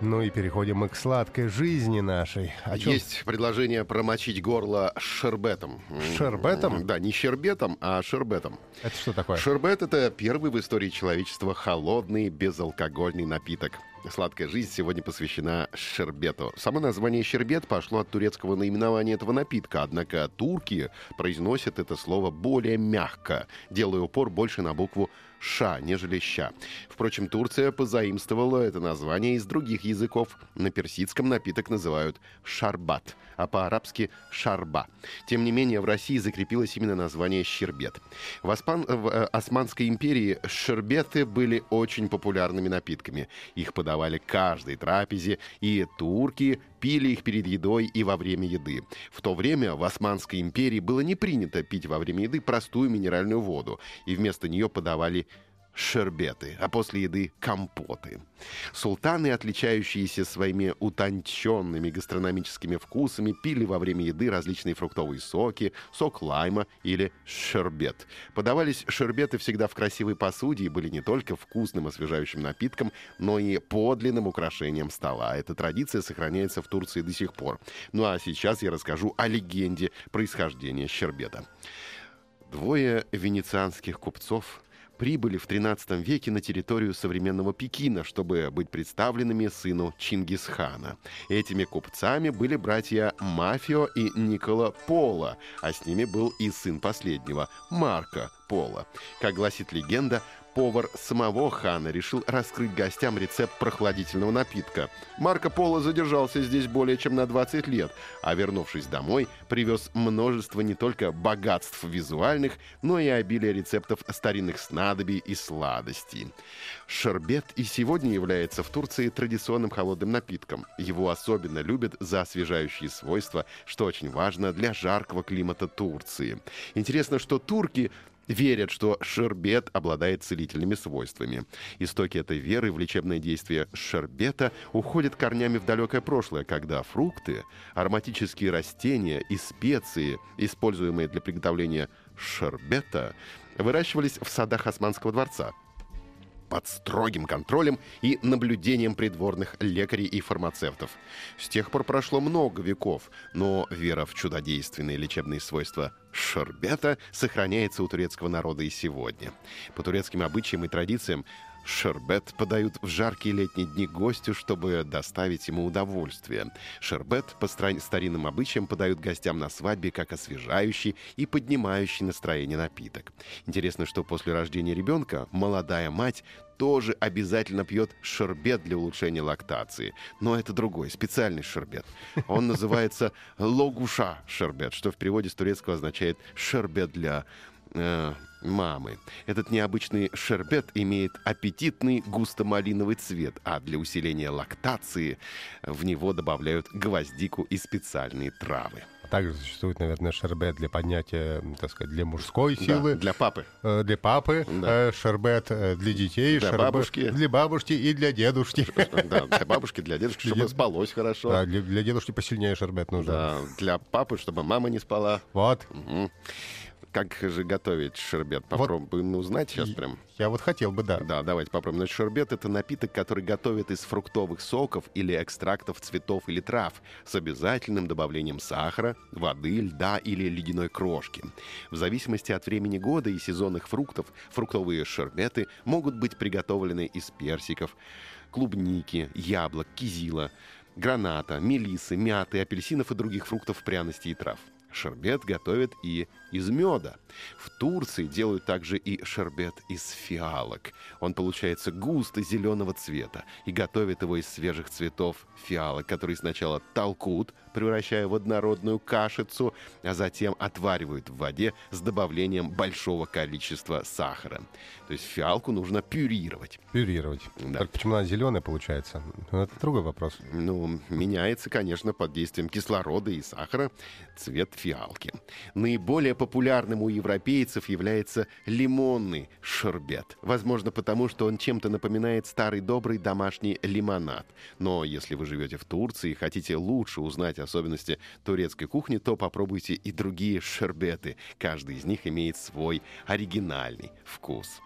Ну и переходим мы к сладкой жизни нашей. О чем? Есть предложение промочить горло шербетом. Шербетом? Да, не щербетом, а шербетом. Это что такое? Шербет — это первый в истории человечества холодный безалкогольный напиток. Сладкая жизнь сегодня посвящена шербету. Само название щербет пошло от турецкого наименования этого напитка, однако турки произносят это слово более мягко, делая упор больше на букву «ша», нежели «ща». Впрочем, Турция позаимствовала это название из других языков. На персидском напиток называют шарбат, а по-арабски шарба. Тем не менее, в России закрепилось именно название щербет. В, Оспан- в э, Османской империи шербеты были очень популярными напитками. Их подавали к каждой трапезе, и турки пили их перед едой и во время еды. В то время в Османской империи было не принято пить во время еды простую минеральную воду, и вместо нее подавали шербеты, а после еды компоты. Султаны, отличающиеся своими утонченными гастрономическими вкусами, пили во время еды различные фруктовые соки, сок лайма или шербет. Подавались шербеты всегда в красивой посуде и были не только вкусным освежающим напитком, но и подлинным украшением стола. Эта традиция сохраняется в Турции до сих пор. Ну а сейчас я расскажу о легенде происхождения щербета. Двое венецианских купцов прибыли в 13 веке на территорию современного Пекина, чтобы быть представленными сыну Чингисхана. Этими купцами были братья Мафио и Никола Пола, а с ними был и сын последнего, Марко Пола. Как гласит легенда, повар самого хана решил раскрыть гостям рецепт прохладительного напитка. Марко Поло задержался здесь более чем на 20 лет, а вернувшись домой, привез множество не только богатств визуальных, но и обилие рецептов старинных снадобий и сладостей. Шербет и сегодня является в Турции традиционным холодным напитком. Его особенно любят за освежающие свойства, что очень важно для жаркого климата Турции. Интересно, что турки верят, что шербет обладает целительными свойствами. Истоки этой веры в лечебное действие шербета уходят корнями в далекое прошлое, когда фрукты, ароматические растения и специи, используемые для приготовления шербета, выращивались в садах Османского дворца – под строгим контролем и наблюдением придворных лекарей и фармацевтов. С тех пор прошло много веков, но вера в чудодейственные лечебные свойства шербета сохраняется у турецкого народа и сегодня. По турецким обычаям и традициям Шербет подают в жаркие летние дни гостю, чтобы доставить ему удовольствие. Шербет по старинным обычаям подают гостям на свадьбе как освежающий и поднимающий настроение напиток. Интересно, что после рождения ребенка молодая мать тоже обязательно пьет шербет для улучшения лактации. Но это другой, специальный шербет. Он называется логуша шербет, что в переводе с турецкого означает шербет для э, мамы. Этот необычный шербет имеет аппетитный густо-малиновый цвет, а для усиления лактации в него добавляют гвоздику и специальные травы. Также существует, наверное, шербет для поднятия, так сказать, для мужской силы. Да, для папы. Э, Для папы. Да. э, Шербет э, для детей. Для шербет бабушки. Для бабушки и для дедушки. Да, для бабушки, для дедушки, чтобы спалось хорошо. Да, для, для дедушки посильнее шербет нужен. Да, для папы, чтобы мама не спала. Вот. Мгм. Как же готовить шербет? Попробуем узнать сейчас прям. Я вот хотел бы, да. Да, давайте попробуем. Значит, шербет — это напиток, который готовят из фруктовых соков или экстрактов цветов или трав с обязательным добавлением сахара, воды, льда или ледяной крошки. В зависимости от времени года и сезонных фруктов, фруктовые шербеты могут быть приготовлены из персиков, клубники, яблок, кизила, граната, мелисы, мяты, апельсинов и других фруктов, пряностей и трав. Шербет готовят и из меда. В Турции делают также и шербет из фиалок. Он получается густо зеленого цвета и готовят его из свежих цветов фиалок, которые сначала толкут, превращая в однородную кашицу, а затем отваривают в воде с добавлением большого количества сахара. То есть фиалку нужно пюрировать. Пюрировать. Да. Так почему она зеленая получается? Ну, это другой вопрос. Ну, меняется, конечно, под действием кислорода и сахара цвет фиалки. Наиболее популярным у европейцев является лимонный шербет. Возможно, потому что он чем-то напоминает старый добрый домашний лимонад. Но если вы живете в Турции и хотите лучше узнать особенности турецкой кухни, то попробуйте и другие шербеты. Каждый из них имеет свой оригинальный вкус.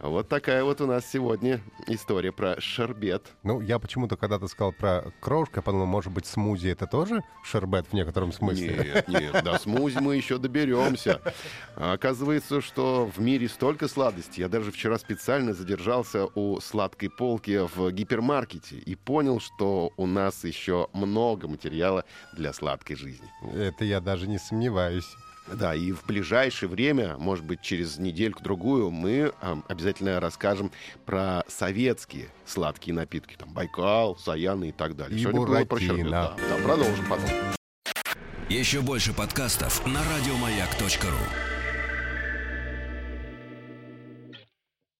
Вот такая вот у нас сегодня история про шербет. Ну, я почему-то когда-то сказал про крошку, я подумал, может быть, смузи это тоже шербет в некотором смысле? Нет, нет, до смузи мы еще доберемся. Оказывается, что в мире столько сладостей. Я даже вчера специально задержался у сладкой полки в гипермаркете и понял, что у нас еще много материала для сладкой жизни. Это я даже не сомневаюсь. Да, и в ближайшее время, может быть, через недельку-другую, мы э, обязательно расскажем про советские сладкие напитки. Там Байкал, Саяны и так далее. И Сегодня было про Буратино. щербет. Да, да, продолжим потом. Еще больше подкастов на радиомаяк.ру.